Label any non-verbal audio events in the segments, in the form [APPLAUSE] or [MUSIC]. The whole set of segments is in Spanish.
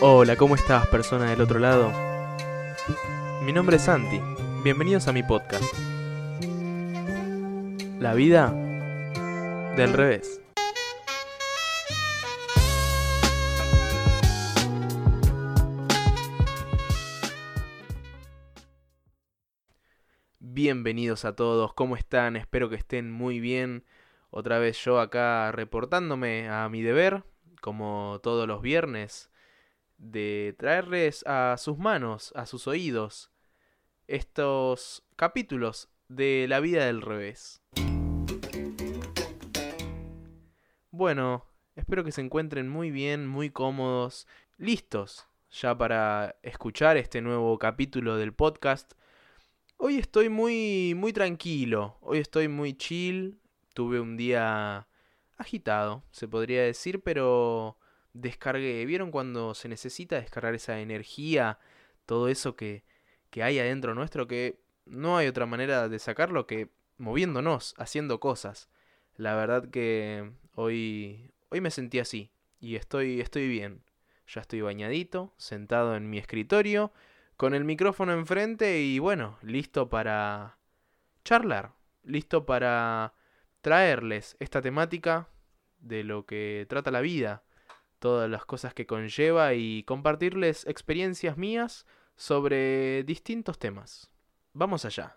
Hola, ¿cómo estás, persona del otro lado? Mi nombre es Santi. Bienvenidos a mi podcast. La vida del revés. Bienvenidos a todos, ¿cómo están? Espero que estén muy bien. Otra vez yo acá reportándome a mi deber, como todos los viernes, de traerles a sus manos, a sus oídos, estos capítulos de la vida del revés. Bueno, espero que se encuentren muy bien, muy cómodos, listos ya para escuchar este nuevo capítulo del podcast. Hoy estoy muy muy tranquilo, hoy estoy muy chill, tuve un día agitado, se podría decir, pero descargué. ¿Vieron cuando se necesita descargar esa energía, todo eso que, que hay adentro nuestro, que no hay otra manera de sacarlo que moviéndonos, haciendo cosas? La verdad que hoy, hoy me sentí así y estoy, estoy bien. Ya estoy bañadito, sentado en mi escritorio, con el micrófono enfrente y bueno, listo para charlar, listo para traerles esta temática de lo que trata la vida, todas las cosas que conlleva y compartirles experiencias mías sobre distintos temas. Vamos allá.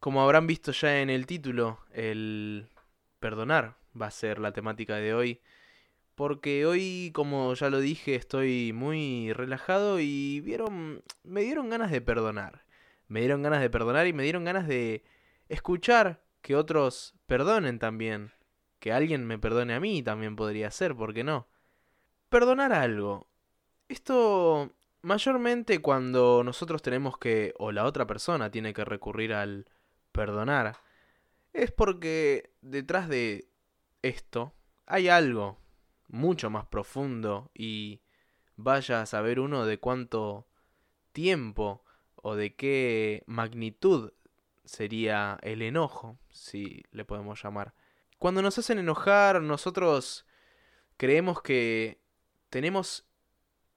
Como habrán visto ya en el título, el perdonar va a ser la temática de hoy. Porque hoy, como ya lo dije, estoy muy relajado y vieron, me dieron ganas de perdonar. Me dieron ganas de perdonar y me dieron ganas de escuchar que otros perdonen también. Que alguien me perdone a mí también podría ser, ¿por qué no? Perdonar algo. Esto mayormente cuando nosotros tenemos que, o la otra persona tiene que recurrir al perdonar, es porque detrás de esto hay algo mucho más profundo y vaya a saber uno de cuánto tiempo o de qué magnitud sería el enojo, si le podemos llamar. Cuando nos hacen enojar, nosotros creemos que tenemos,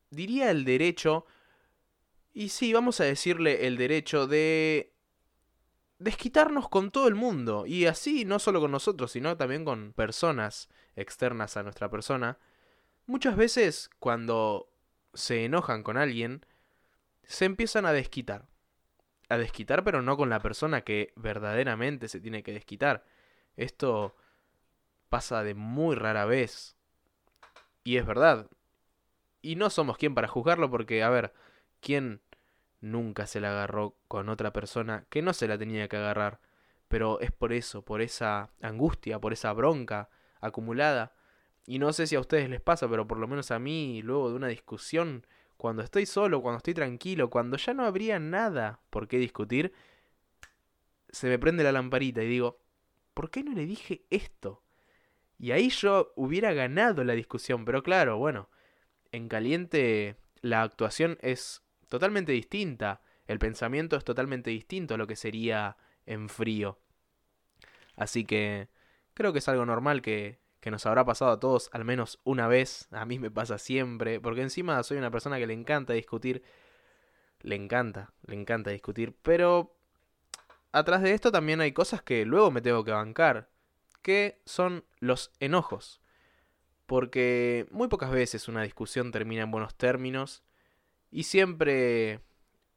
diría el derecho, y sí, vamos a decirle el derecho de desquitarnos con todo el mundo, y así no solo con nosotros, sino también con personas externas a nuestra persona. Muchas veces cuando se enojan con alguien, se empiezan a desquitar a desquitar, pero no con la persona que verdaderamente se tiene que desquitar. Esto pasa de muy rara vez. Y es verdad. Y no somos quien para juzgarlo porque, a ver, ¿quién nunca se la agarró con otra persona que no se la tenía que agarrar? Pero es por eso, por esa angustia, por esa bronca acumulada. Y no sé si a ustedes les pasa, pero por lo menos a mí, luego de una discusión, cuando estoy solo, cuando estoy tranquilo, cuando ya no habría nada por qué discutir, se me prende la lamparita y digo, ¿por qué no le dije esto? Y ahí yo hubiera ganado la discusión, pero claro, bueno, en caliente la actuación es totalmente distinta, el pensamiento es totalmente distinto a lo que sería en frío. Así que creo que es algo normal que, que nos habrá pasado a todos al menos una vez, a mí me pasa siempre, porque encima soy una persona que le encanta discutir, le encanta, le encanta discutir, pero atrás de esto también hay cosas que luego me tengo que bancar, que son los enojos, porque muy pocas veces una discusión termina en buenos términos y siempre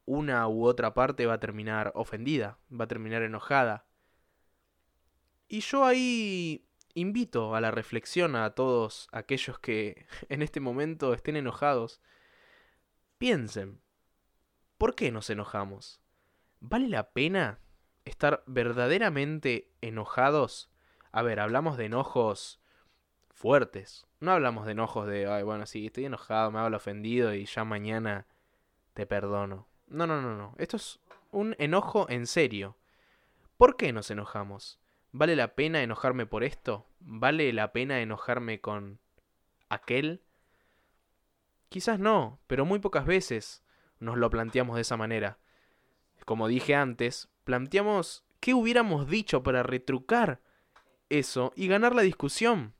una u otra parte va a terminar ofendida, va a terminar enojada. Y yo ahí invito a la reflexión a todos aquellos que [LAUGHS] en este momento estén enojados. Piensen, ¿por qué nos enojamos? ¿Vale la pena estar verdaderamente enojados? A ver, hablamos de enojos fuertes. No hablamos de enojos de, ay, bueno, sí, estoy enojado, me hablo ofendido y ya mañana te perdono. No, no, no, no. Esto es un enojo en serio. ¿Por qué nos enojamos? ¿Vale la pena enojarme por esto? ¿Vale la pena enojarme con aquel? Quizás no, pero muy pocas veces nos lo planteamos de esa manera. Como dije antes, planteamos qué hubiéramos dicho para retrucar eso y ganar la discusión.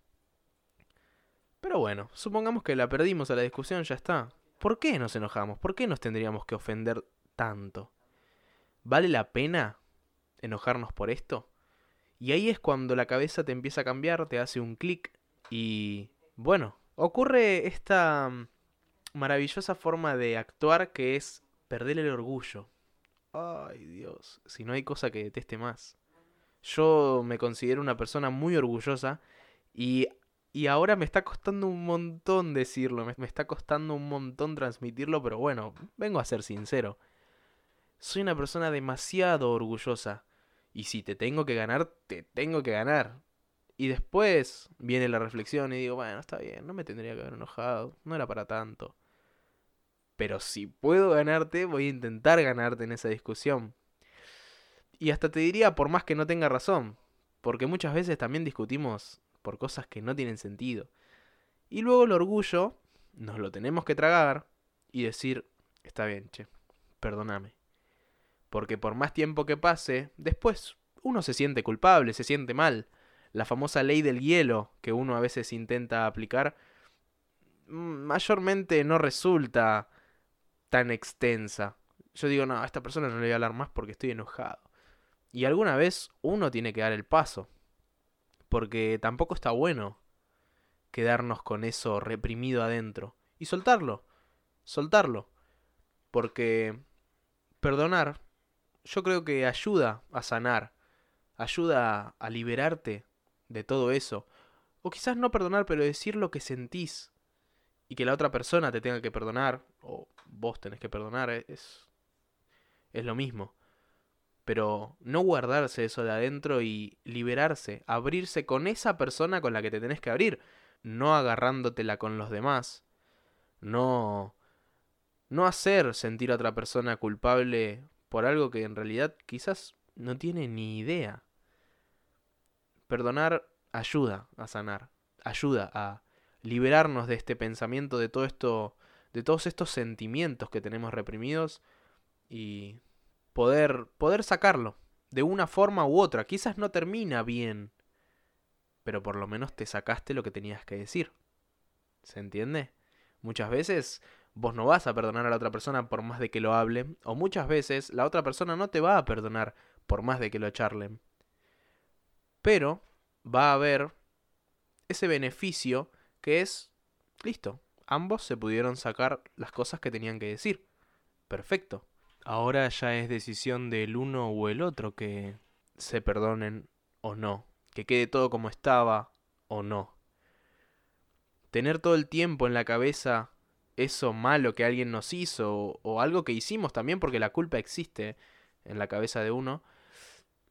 Pero bueno, supongamos que la perdimos a la discusión, ya está. ¿Por qué nos enojamos? ¿Por qué nos tendríamos que ofender tanto? ¿Vale la pena enojarnos por esto? Y ahí es cuando la cabeza te empieza a cambiar, te hace un clic y bueno, ocurre esta mm, maravillosa forma de actuar que es perder el orgullo. Ay Dios, si no hay cosa que deteste más. Yo me considero una persona muy orgullosa y, y ahora me está costando un montón decirlo, me, me está costando un montón transmitirlo, pero bueno, vengo a ser sincero. Soy una persona demasiado orgullosa. Y si te tengo que ganar, te tengo que ganar. Y después viene la reflexión y digo, bueno, está bien, no me tendría que haber enojado, no era para tanto. Pero si puedo ganarte, voy a intentar ganarte en esa discusión. Y hasta te diría, por más que no tenga razón, porque muchas veces también discutimos por cosas que no tienen sentido. Y luego el orgullo nos lo tenemos que tragar y decir, está bien, che, perdóname. Porque por más tiempo que pase, después uno se siente culpable, se siente mal. La famosa ley del hielo que uno a veces intenta aplicar, mm, mayormente no resulta tan extensa. Yo digo, no, a esta persona no le voy a hablar más porque estoy enojado. Y alguna vez uno tiene que dar el paso. Porque tampoco está bueno quedarnos con eso reprimido adentro. Y soltarlo. Soltarlo. Porque perdonar yo creo que ayuda a sanar, ayuda a liberarte de todo eso. O quizás no perdonar, pero decir lo que sentís y que la otra persona te tenga que perdonar, o vos tenés que perdonar, e-, es, es lo mismo. Pero no guardarse eso de adentro y liberarse, abrirse con esa persona con la que te tenés que abrir, no agarrándotela con los demás, no no hacer sentir a otra persona culpable por algo que en realidad quizás no tiene ni idea. Perdonar ayuda a sanar, ayuda a liberarnos de este pensamiento, de todo esto, de todos estos sentimientos que tenemos reprimidos y poder poder sacarlo de una forma u otra. Quizás no termina bien, pero por lo menos te sacaste lo que tenías que decir. ¿Se entiende? Muchas veces vos no vas a perdonar a la otra persona por más de que lo hablen, o muchas veces la otra persona no te va a perdonar por más de que lo charlen. Pero va a haber ese beneficio que es, listo, ambos se pudieron sacar las cosas que tenían que decir. Perfecto. Ahora ya es decisión del uno o el otro que se perdonen o no, que quede todo como estaba o no. Tener todo el tiempo en la cabeza eso malo que alguien nos hizo o, algo que hicimos también porque la culpa existe en la cabeza de uno,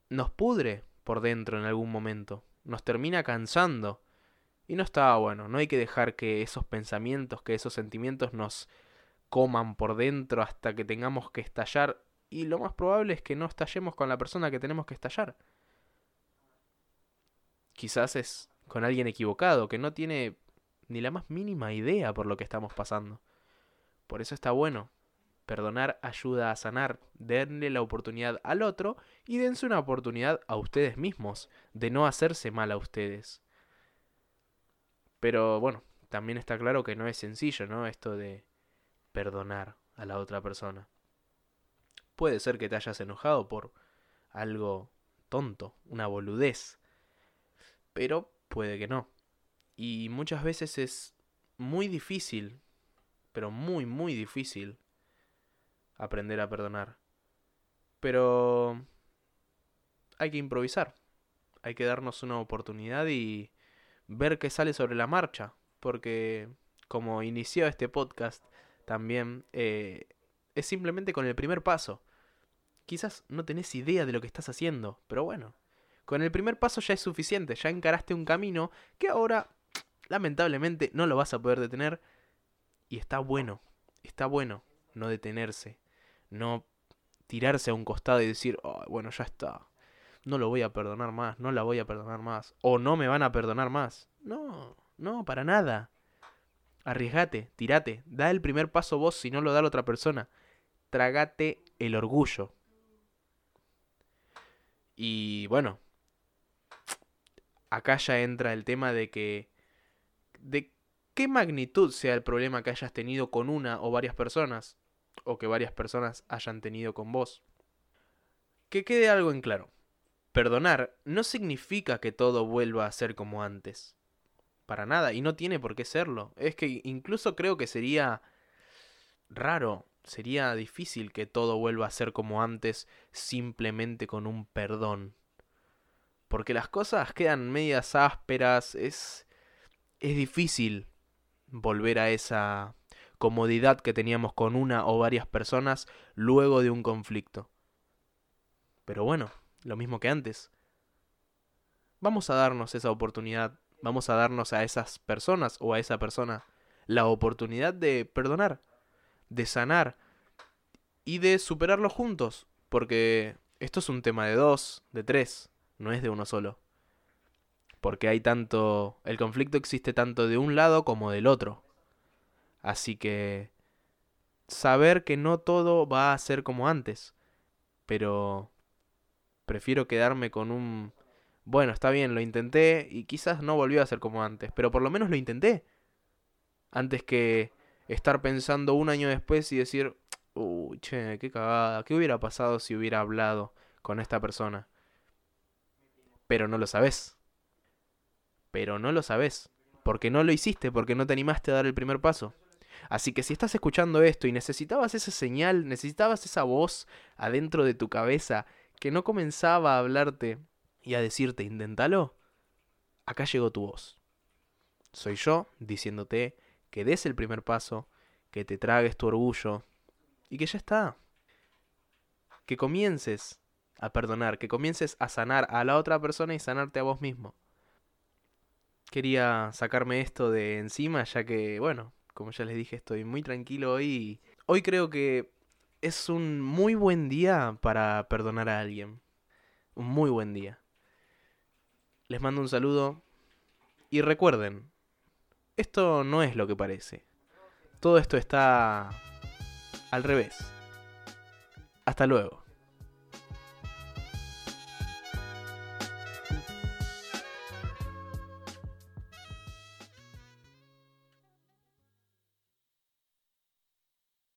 nos pudre por dentro en algún momento, nos termina cansando. Y no está bueno, no hay que dejar que esos pensamientos, que esos sentimientos nos coman por dentro hasta que tengamos que estallar. Y lo más probable es que no estallemos con la persona que tenemos que estallar. Quizás es con alguien equivocado, que no tiene ni la más mínima idea por lo que estamos pasando. Por eso está bueno. Perdonar ayuda a sanar. Denle la oportunidad al otro y dense una oportunidad a ustedes mismos de no hacerse mal a ustedes. Pero bueno, también está claro que no es sencillo, ¿no? Esto de perdonar a la otra persona. Puede ser que te hayas enojado por algo tonto, una boludez. Pero puede que no. Y muchas veces es muy difícil, pero muy, muy difícil aprender a perdonar. Pero hay que improvisar. Hay que darnos una oportunidad y ver qué sale sobre la marcha. Porque como inició este podcast, también eh, es simplemente con el primer paso. Quizás no tenés idea de lo que estás haciendo, pero bueno, con el primer paso ya es suficiente, ya encaraste un camino que ahora Lamentablemente no lo vas a poder detener. Y está bueno, está bueno no detenerse. No tirarse a un costado y decir, bueno, ya está. No lo voy a perdonar más, no la voy a perdonar más. O no me van a perdonar más. No, no, para nada. Arriesgate, tirate, da el primer paso vos si no lo da la otra persona. Tragate el orgullo. Y bueno, acá ya entra el tema de que de qué magnitud sea el problema que hayas tenido con una o varias personas, o que varias personas hayan tenido con vos. Que quede algo en claro. Perdonar no significa que todo vuelva a ser como antes. Para nada, y no tiene por qué serlo. Es que incluso creo que sería raro, sería difícil que todo vuelva a ser como antes simplemente con un perdón. Porque las cosas quedan medias ásperas, es es difícil volver a esa comodidad que teníamos con una o varias personas luego de un conflicto. Pero bueno, lo mismo que antes. Vamos a darnos esa oportunidad, vamos a darnos a esas personas o a esa persona la oportunidad de perdonar, de sanar y de superarlo juntos, porque esto es un tema de dos, de tres, no es de uno solo. Porque hay tanto, el conflicto existe tanto de un lado como del otro. Así que saber que no todo va a ser como antes, pero prefiero quedarme con un... Bueno, está bien, lo intenté y quizás no volvió a ser como antes, pero por lo menos lo intenté. Antes que estar pensando un año después y decir, uy, che, qué cagada, ¿qué hubiera pasado si hubiera hablado con esta persona? Pero no lo sabes. Pero no lo sabes. Porque no lo hiciste, porque no te animaste a dar el primer paso. Así que si estás escuchando esto y necesitabas esa señal, necesitabas esa voz adentro de tu cabeza que no comenzaba a hablarte y a decirte, inténtalo, acá llegó tu voz. Soy yo diciéndote que des el primer paso, que te tragues tu orgullo y que ya está. Que comiences a perdonar, que comiences a sanar a la otra persona y sanarte a vos mismo. Quería sacarme esto de encima ya que, bueno, como ya les dije, estoy muy tranquilo hoy. Hoy creo que es un muy buen día para perdonar a alguien. Un muy buen día. Les mando un saludo. Y recuerden, esto no es lo que parece. Todo esto está al revés. Hasta luego.